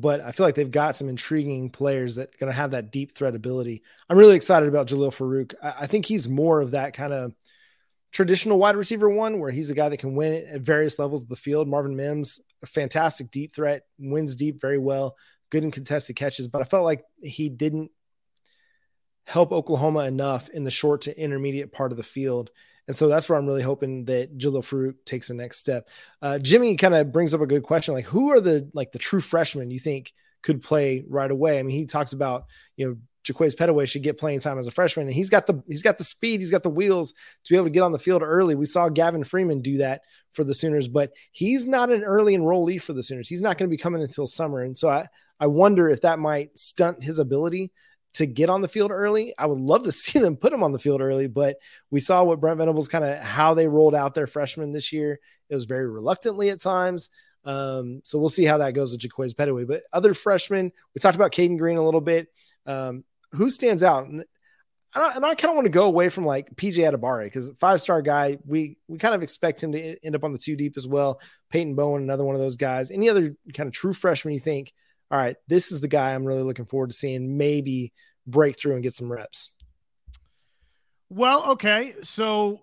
but I feel like they've got some intriguing players that are going to have that deep threat ability. I'm really excited about Jalil Farooq. I, I think he's more of that kind of traditional wide receiver one, where he's a guy that can win at various levels of the field. Marvin Mims, a fantastic deep threat, wins deep very well, good in contested catches. But I felt like he didn't help Oklahoma enough in the short to intermediate part of the field. And so that's where I'm really hoping that Jalil Farooq takes the next step. Uh, Jimmy kind of brings up a good question. Like, who are the like the true freshmen you think could play right away? I mean, he talks about, you know, Jaquaize Pettaway should get playing time as a freshman, and he's got the he's got the speed, he's got the wheels to be able to get on the field early. We saw Gavin Freeman do that for the Sooners, but he's not an early enrollee for the Sooners. He's not going to be coming until summer, and so I I wonder if that might stunt his ability to get on the field early. I would love to see them put him on the field early, but we saw what Brent Venables kind of how they rolled out their freshmen this year. It was very reluctantly at times. Um, so we'll see how that goes with Jaquaize Pettaway. But other freshmen, we talked about Cayden Green a little bit. Um, who stands out? And I, and I kind of want to go away from like PJ Adebawore because five star guy, we we kind of expect him to end up on the two deep as well. Peyton Bowen, another one of those guys. Any other kind of true freshman you think all right, this is the guy I'm really looking forward to seeing maybe break through and get some reps. Well, okay. So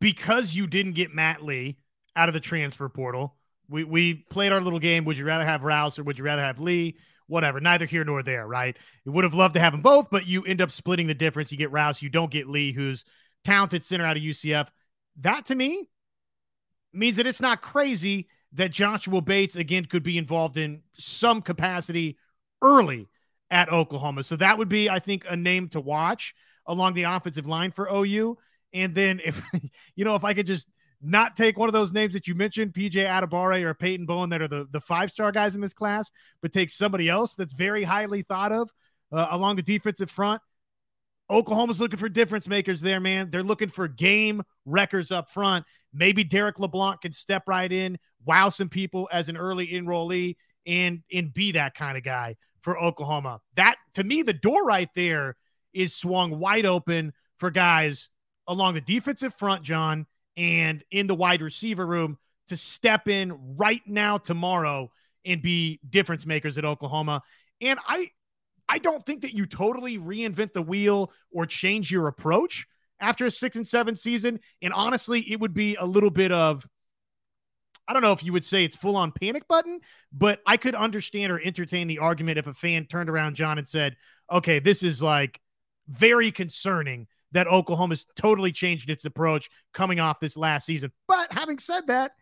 because you didn't get Matt Lee out of the transfer portal, we, we played our little game. Would you rather have Rouse or would you rather have Lee? Whatever, neither here nor there, right? You would have loved to have them both, but you end up splitting the difference. You get Rouse, you don't get Lee, who's talented center out of UCF. That to me means that it's not crazy that Joshua Bates again could be involved in some capacity early at Oklahoma. So that would be, I think, a name to watch along the offensive line for OU. And then if you know, if I could just not take one of those names that you mentioned, PJ Adebawore or Peyton Bowen, that are the, the five star guys in this class, but take somebody else that's very highly thought of uh, along the defensive front. Oklahoma's looking for difference makers there, man. They're looking for game wreckers up front. Maybe Derek LeBlanc can step right in, wow some people as an early enrollee, and and be that kind of guy for Oklahoma. That to me, the door right there is swung wide open for guys along the defensive front, John, and in the wide receiver room to step in right now tomorrow and be difference makers at Oklahoma. And I I don't think that you totally reinvent the wheel or change your approach after a six and seven season. And honestly, it would be a little bit of, I don't know if you would say it's full on panic button, but I could understand or entertain the argument if a fan turned around John and said, okay, this is like very concerning that Oklahoma's totally changed its approach coming off this last season. But having said that,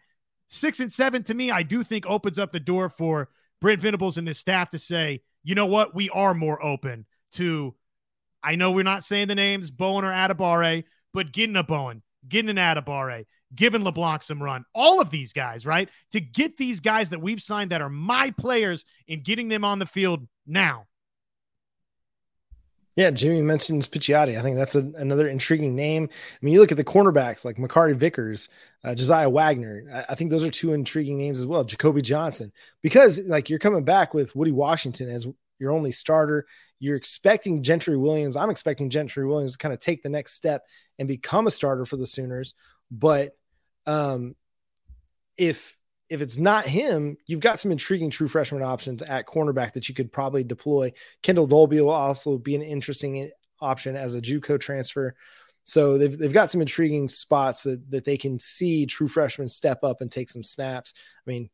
six and seven to me, I do think opens up the door for Brent Venables and this staff to say, you know what, we are more open to I know we're not saying the names Bowen or Adebawore, but getting a Bowen, getting an Adebawore, giving LeBlanc some run. All of these guys, right? To get these guys that we've signed that are my players and getting them on the field now. Yeah, Jimmy mentions Picciotti. I think that's a, another intriguing name. I mean, you look at the cornerbacks like Makari Vickers, uh, Josiah Wagner. I, I, think those are two intriguing names as well. Jacoby Johnson, because like you're coming back with Woody Washington as your only starter. You're expecting Gentry Williams. I'm expecting Gentry Williams to kind of take the next step and become a starter for the Sooners. But um, if if it's not him, you've got some intriguing true freshman options at cornerback that you could probably deploy. Kendel Dolby will also be an interesting eh, option as a JUCO transfer. So they've they've got some intriguing spots that that they can see true freshmen step up and take some snaps. I mean,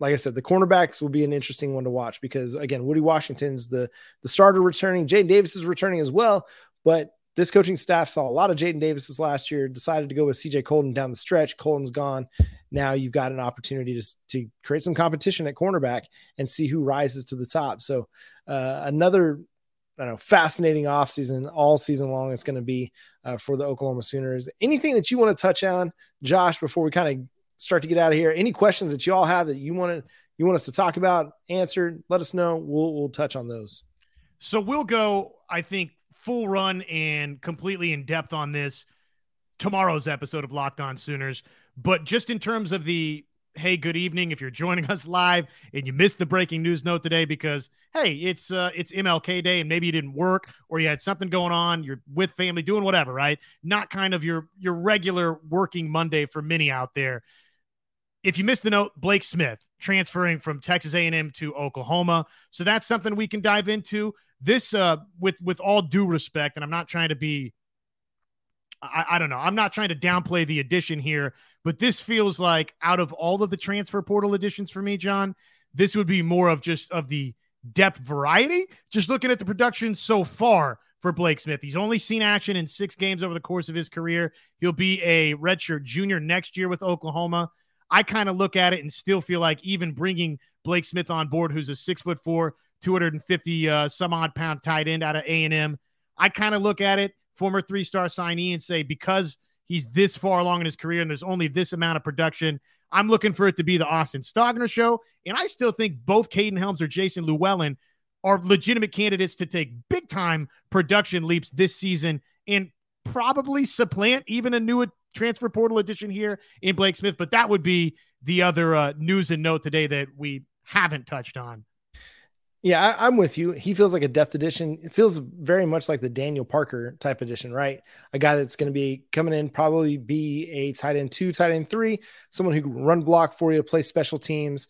like I said, the cornerbacks will be an interesting one to watch because again, Woody Washington's the the starter returning, Jaden Davis is returning as well, but this coaching staff saw a lot of Jaden Davis's last year, decided to go with CJ Coldon down the stretch. Coldon's gone. Now you've got an opportunity to, to create some competition at cornerback and see who rises to the top. So uh, another I don't know, fascinating offseason all season long. It's going to be uh, for the Oklahoma Sooners. Anything that you want to touch on, Josh, before we kind of start to get out of here? Any questions that you all have that you want to you want us to talk about, answered? Let us know. We'll we'll touch on those. So we'll go. I think full run and completely in depth on this tomorrow's episode of Locked On Sooners. But just in terms of the hey, good evening if you're joining us live and you missed the breaking news note today because hey, it's uh it's MLK Day and maybe you didn't work or you had something going on, you're with family doing whatever, right? Not kind of your your regular working Monday for many out there. If you missed the note, Blake Smith transferring from Texas A&M to Oklahoma. So that's something we can dive into this uh with with all due respect and i'm not trying to be I, I, don't know. I'm not trying to downplay the addition here but this feels like out of all of the transfer portal additions for me john this would be more of just of the depth variety. Just looking at the production so far for blake smith he's only seen action in six games over the course of his career. He'll be a redshirt junior next year with oklahoma. I kind of look at it and still feel like even bringing blake smith on board who's a six foot four 250 uh, some odd pound tight end out of A&M. I kind of look at it, former three star signee, and say because he's this far along in his career and there's only this amount of production, I'm looking for it to be the Austin Stogner show. And I still think both Kaden Helms or Jason Llewellyn are legitimate candidates to take big time production leaps this season and probably supplant even a new transfer portal addition here in Blake Smith. But that would be the other uh, news and note today that we haven't touched on. Yeah, I, am with you. He feels like a depth addition. It feels very much like the Daniel Parker type addition, right? A guy that's going to be coming in, probably be a tight end two, tight end three, someone who can run block for you, play special teams.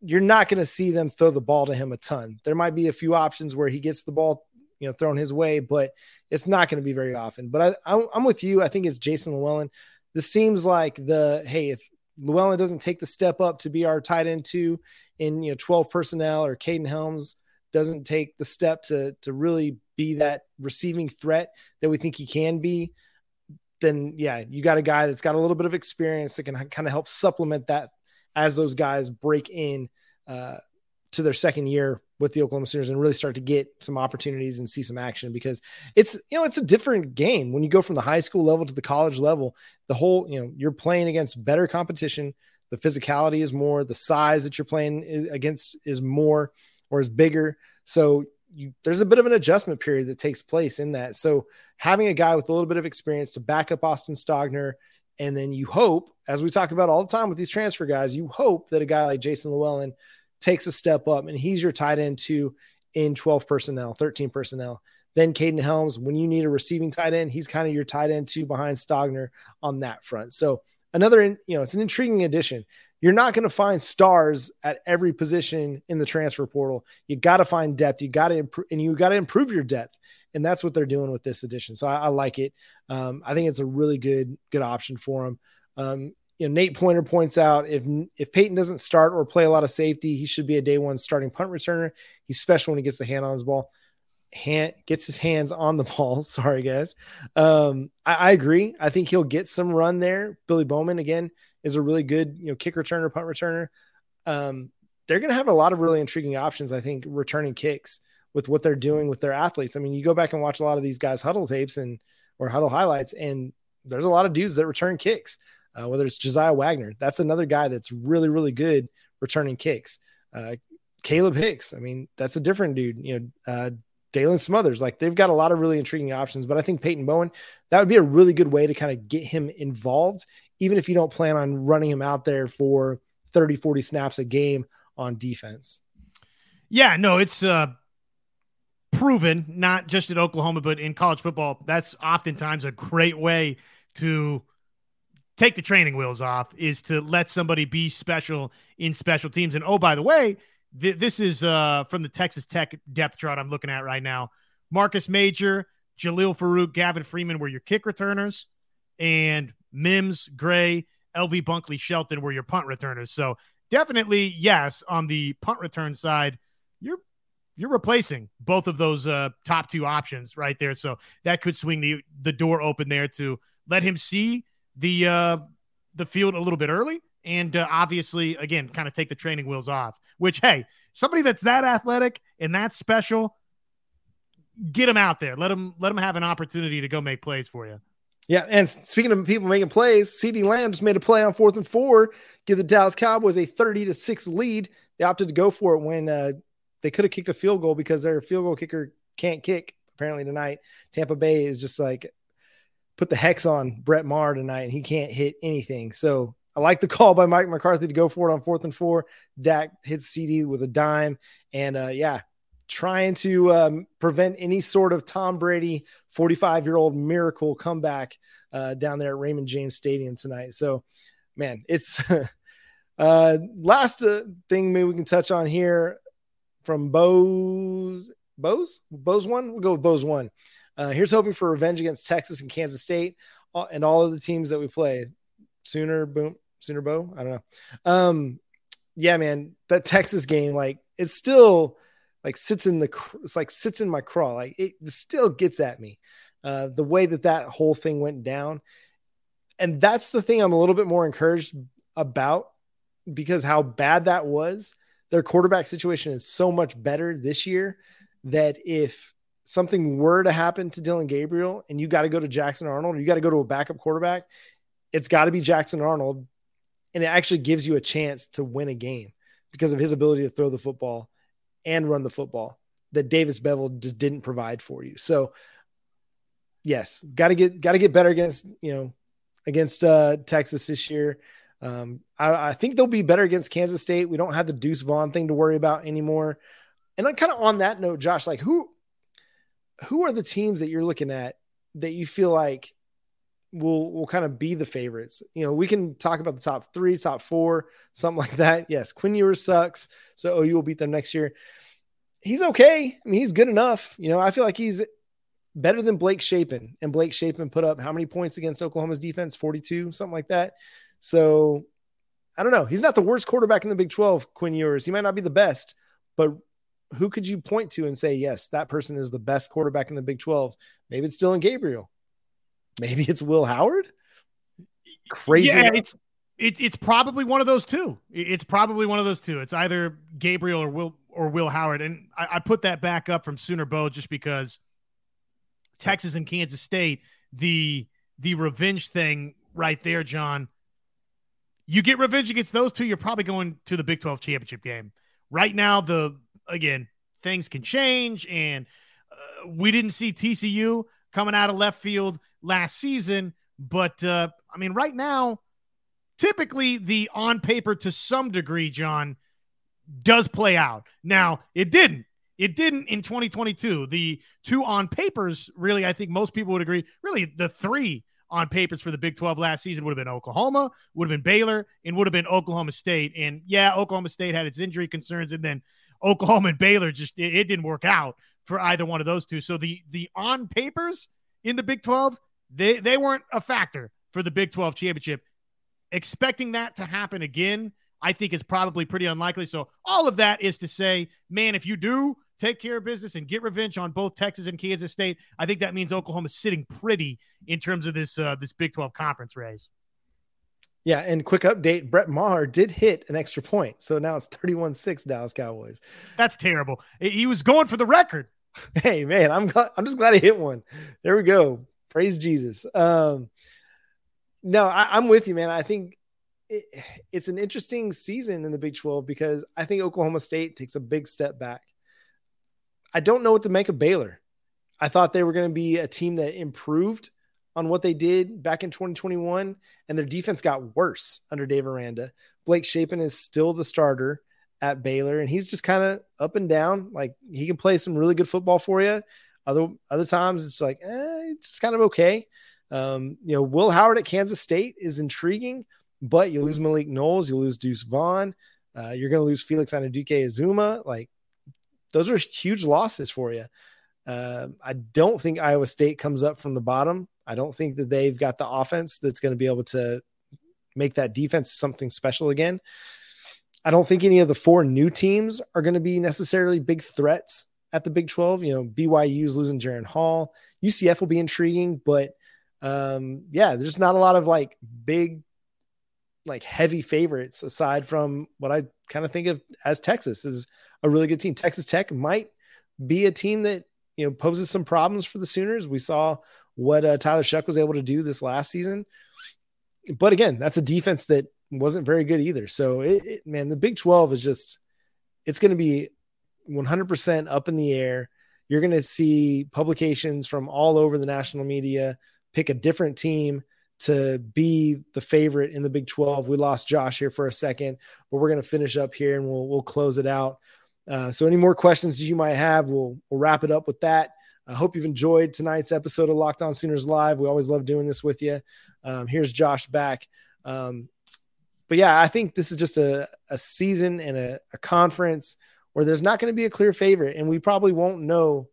You're not going to see them throw the ball to him a ton. There might be a few options where he gets the ball, you know, thrown his way, but it's not going to be very often. But I, I'm with you. I think it's Jason Llewellyn. This seems like the hey, if Llewellyn doesn't take the step up to be our tight end two in you know 12 personnel or Kaden Helms doesn't take the step to to really be that receiving threat that we think he can be, then yeah, you got a guy that's got a little bit of experience that can kind of help supplement that as those guys break in uh, to their second year with the Oklahoma Sooners and really start to get some opportunities and see some action because it's you know it's a different game when you go from the high school level to the college level. The whole you know you're playing against better competition the physicality is more, the size that you're playing against is more or is bigger. So you, there's a bit of an adjustment period that takes place in that. So having a guy with a little bit of experience to back up Austin Stogner, and then you hope, as we talk about all the time with these transfer guys, you hope that a guy like Jason Llewellyn takes a step up and he's your tight end two in 12 personnel, 13 personnel. Then Kaden Helms, when you need a receiving tight end, he's kind of your tight end two behind Stogner on that front. So another, you know, it's an intriguing addition. You're not going to find stars at every position in the transfer portal. You got to find depth. You got to improve, and you got to improve your depth. And that's what they're doing with this addition. So I, I like it. Um, I think it's a really good, good option for them. Um, you know, Nate Pointer points out if if Peyton doesn't start or play a lot of safety, he should be a day one starting punt returner. He's special when he gets the hand on his ball hand gets his hands on the ball. Sorry, guys. Um, I, I, agree. I think he'll get some run there. Billy Bowman again is a really good, you know, kick returner, punt returner. Um, they're going to have a lot of really intriguing options. I think returning kicks with what they're doing with their athletes. I mean, you go back and watch a lot of these guys huddle tapes and or huddle highlights, and there's a lot of dudes that return kicks. uh, whether it's Josiah Wagner. That's another guy that's really, really good returning kicks. Uh, Kalib Hicks. I mean, that's a different dude. You know, uh, Daylan Smothers. Like they've got a lot of really intriguing options, but I think Peyton Bowen, that would be a really good way to kind of get him involved, even if you don't plan on running him out there for 30, 40 snaps a game on defense. Yeah, no, it's uh proven not just at Oklahoma, but in college football. That's oftentimes a great way to take the training wheels off is to let somebody be special in special teams. And oh, by the way, th- this is uh, from the Texas Tech depth chart I'm looking at right now. Marcus Major, Jalil Farooq, Gavin Freeman were your kick returners, and Mims, Gray, LV Bunkley, Shelton were your punt returners. So definitely, yes, on the punt return side, you're you're replacing both of those uh, top two options right there. So that could swing the the door open there to let him see the uh, the field a little bit early, and uh, obviously, again, kind of take the training wheels off. Which, hey, somebody that's that athletic and that special, get him out there. Let him let him have an opportunity to go make plays for you. Yeah, and speaking of people making plays, CeeDee Lamb just made a play on fourth and four, give the Dallas Cowboys a thirty to six lead. They opted to go for it when uh, they could have kicked a field goal because their field goal kicker can't kick apparently tonight. Tampa Bay is just like put the hex on Brett Maher tonight, and he can't hit anything. So I like the call by Mike McCarthy to go for it on fourth and four. Dak hits CeeDee with a dime, and uh, yeah, trying to um, prevent any sort of Tom Brady 45 year old miracle comeback uh, down there at Raymond James Stadium tonight. So, man, it's uh, last uh, thing maybe we can touch on here from Bose. Bose? Bose one? We'll go with Bose one. Uh, here's hoping for revenge against Texas and Kansas State uh, and all of the teams that we play. Sooner, boom, Sooner Bow. I don't know. Um, yeah, man, that Texas game, like, it's still like sits in the, it's like sits in my craw. Like, it still gets at me. Uh, the way that that whole thing went down. And that's the thing I'm a little bit more encouraged about because how bad that was. Their quarterback situation is so much better this year that if something were to happen to Dillon Gabriel and you got to go to Jackson Arnold you got to go to a backup quarterback, it's got to be Jackson Arnold. And it actually gives you a chance to win a game because of his ability to throw the football and run the football that Davis Beville just didn't provide for you. So yes, got to get, got to get better against, you know, against uh, Texas this year. Um, I, I, think they'll be better against Kansas State. We don't have the Deuce Vaughn thing to worry about anymore. And I kind of on that note, Josh, like who who are the teams that you're looking at that you feel like will will kind of be the favorites? You know, we can talk about the top three, top four, something like that. Yes, Quinn Ewers sucks, so OU will beat them next year. He's okay. I mean, he's good enough. You know, I feel like he's better than Blake Shapen, and Blake Shapen put up how many points against Oklahoma's defense? Forty-two, something like that. So I don't know. He's not the worst quarterback in the Big 12, Quinn Ewers. He might not be the best, but who could you point to and say, yes, that person is the best quarterback in the Big 12? Maybe it's Dillon Gabriel. Maybe it's Will Howard. Crazy. Yeah, it's it, it's probably one of those two. It's probably one of those two. It's either Gabriel or Will or Will Howard. And I, I put that back up from Sooner Bow just because Texas and Kansas State, the the revenge thing right there, John. You get revenge against those two, you're probably going to the Big 12 championship game. Right now, the again, things can change. And uh, we didn't see TCU coming out of left field last season. But uh, I mean, right now, typically the on paper to some degree, John, does play out. Now, it didn't. It didn't in 2022. The two on papers, really, I think most people would agree, really, the three on papers for the Big 12 last season would have been Oklahoma, would have been Baylor, and would have been Oklahoma State. And yeah, Oklahoma State had its injury concerns, and then Oklahoma and Baylor just it, it didn't work out for either one of those two. So the the on papers in the Big 12, they they weren't a factor for the Big 12 championship. Expecting that to happen again, I think is probably pretty unlikely. So all of that is to say, man, if you do take care of business and get revenge on both Texas and Kansas State, I think that means Oklahoma's sitting pretty in terms of this uh, this Big 12 conference race. Yeah, and quick update: Brett Maher did hit an extra point, so now it's 31-6 Dallas Cowboys. That's terrible. He was going for the record. Hey man, I'm glad, I'm just glad he hit one. There we go. Praise Jesus. Um, No, I, am with you, man. I think it, it's an interesting season in the Big 12 because I think Oklahoma State takes a big step back. I don't know what to make of Baylor. I thought they were going to be a team that improved on what they did back in 2021, and their defense got worse under Dave Aranda. Blake Shapen is still the starter at Baylor, and he's just kind of up and down. Like he can play some really good football for you. Other other times it's like eh, just kind of okay. Um, you know, Will Howard at Kansas State is intriguing, but you lose Malik Knowles, you lose Deuce Vaughn, uh, you're going to lose Felix Anudike-Uzomah. Like those are huge losses for you. Uh, I don't think Iowa State comes up from the bottom. I don't think that they've got the offense that's going to be able to make that defense something special again. I don't think any of the four new teams are going to be necessarily big threats at the Big 12. You know, BYU's losing Jaren Hall. UCF will be intriguing, but um, yeah, there's not a lot of like big, like heavy favorites aside from what I kind of think of as Texas is a really good team. Texas Tech might be a team that you know poses some problems for the Sooners. We saw what uh, Tyler Shough was able to do this last season, but again, that's a defense that wasn't very good either. So, it, it, man, the Big 12 is just it's going to be 100% up in the air. You're going to see publications from all over the national media pick a different team to be the favorite in the Big 12. We lost Josh here for a second, but we're going to finish up here and we'll we'll close it out. Uh, so, any more questions you might have, we'll we'll wrap it up with that. I hope you've enjoyed tonight's episode of Locked On Sooners Live. We always love doing this with you. Um, here's Josh back. Um, but yeah, I think this is just a, a season and a, a conference where there's not going to be a clear favorite, and we probably won't know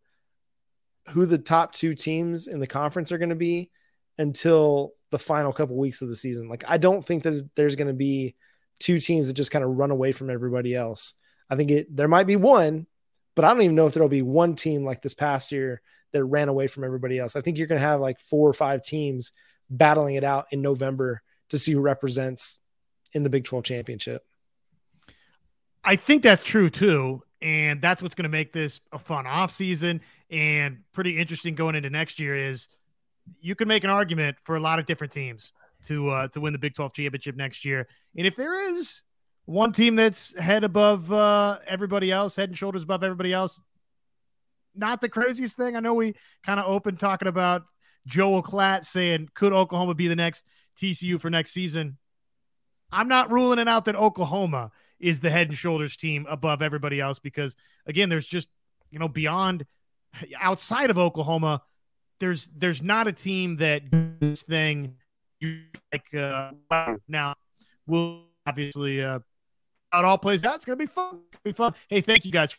who the top two teams in the conference are going to be until the final couple weeks of the season. Like, I don't think that there's going to be two teams that just kind of run away from everybody else. I think it there might be one, but I don't even know if there'll be one team like this past year that ran away from everybody else. I think you're going to have like four or five teams battling it out in November to see who represents in the Big 12 championship. I think that's true too. And that's what's going to make this a fun off season and pretty interesting going into next year is you can make an argument for a lot of different teams to uh, to win the Big 12 championship next year. And if there is one team that's head above uh, everybody else, head and shoulders above everybody else, not the craziest thing. I know we kind of opened talking about Joel Klatt saying, could Oklahoma be the next TCU for next season? I'm not ruling it out that Oklahoma is the head and shoulders team above everybody else because again, there's just you know beyond outside of Oklahoma, there's there's not a team that this thing like uh, now will obviously uh, how it all plays out. It's gonna be fun. Gonna be fun. Hey, thank you guys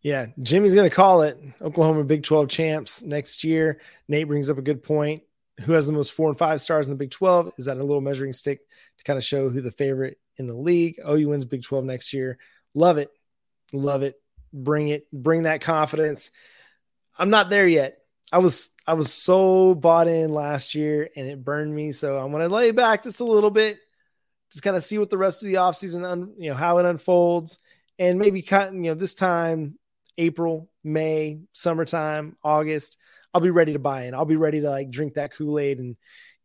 Yeah, Jimmy's to call it Oklahoma Big 12 champs next year. Nate brings up a good point who has the most four and five stars in the Big 12? Is that a little measuring stick to kind of show who the favorite in the league? Oh, OU wins Big 12 next year. Love it. Love it. Bring it. Bring that confidence. I'm not there yet. I was I was so bought in last year and it burned me. So I'm gonna lay back just a little bit, just kind of see what the rest of the offseason, un, you know, how it unfolds, and maybe cut, you know, this time, April, May, summertime, August. I'll be ready to buy in. I'll be ready to like drink that Kool Aid and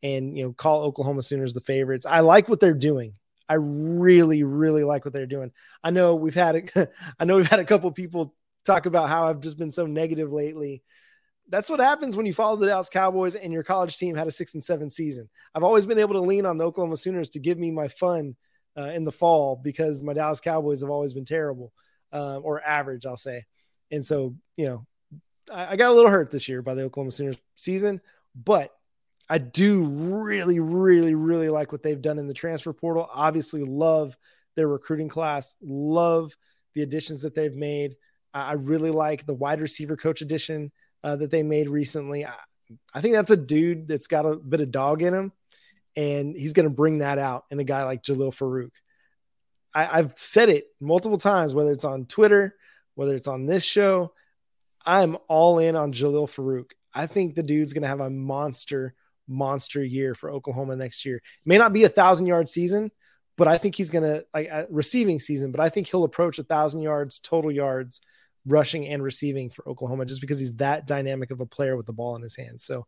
and you know call Oklahoma Sooners the favorites. I like what they're doing. I really, really like what they're doing. I know we've had a, I know we've had a couple people talk about how I've just been so negative lately. That's what happens when you follow the Dallas Cowboys and your college team had a six and seven season. I've always been able to lean on the Oklahoma Sooners to give me my fun uh, in the fall because my Dallas Cowboys have always been terrible uh, or average, I'll say. And so, you know, I got a little hurt this year by the Oklahoma Sooners season, but I do really, really, really like what they've done in the transfer portal. Obviously, love their recruiting class, love the additions that they've made. I really like the wide receiver coach addition uh, that they made recently. I, I think that's a dude that's got a bit of dog in him, and he's going to bring that out in a guy like Jalil Farooq. I, I've said it multiple times, whether it's on Twitter, whether it's on this show. I'm all in on Jalil Farooq. I think the dude's going to have a monster, monster year for Oklahoma next year. May not be a thousand yard season, but I think he's going to like a receiving season, but I think he'll approach a thousand yards total yards rushing and receiving for Oklahoma just because he's that dynamic of a player with the ball in his hands. So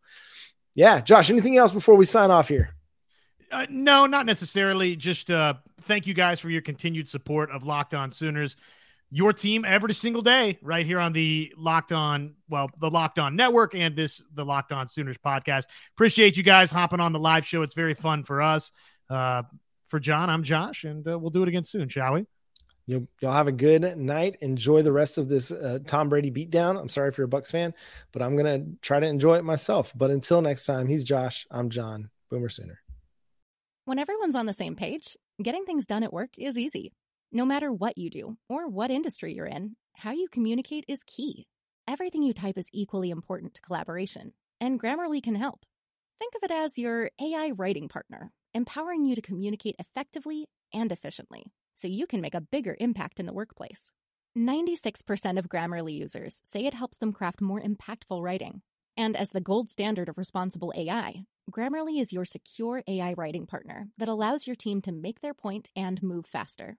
Yeah, Josh. Anything else before we sign off here? Uh, no, not necessarily. Just uh, thank you guys for your continued support of Locked On Sooners, your team every single day, right here on the Locked On, well, the Locked On Network and this the Locked On Sooners podcast. Appreciate you guys hopping on the live show. It's very fun for us. Uh, for John, I'm Josh, and uh, we'll do it again soon, shall we? You'll, you'll have a good night. Enjoy the rest of this uh, Tom Brady beatdown. I'm sorry if you're a Bucs fan, but I'm gonna try to enjoy it myself. But until next time, he's Josh. I'm John. Boomer Sooner. When everyone's on the same page, getting things done at work is easy. No matter what you do or what industry you're in, how you communicate is key. Everything you type is equally important to collaboration, and Grammarly can help. Think of it as your AI writing partner, empowering you to communicate effectively and efficiently so you can make a bigger impact in the workplace. 96% of Grammarly users say it helps them craft more impactful writing. And as the gold standard of responsible AI, Grammarly is your secure AI writing partner that allows your team to make their point and move faster.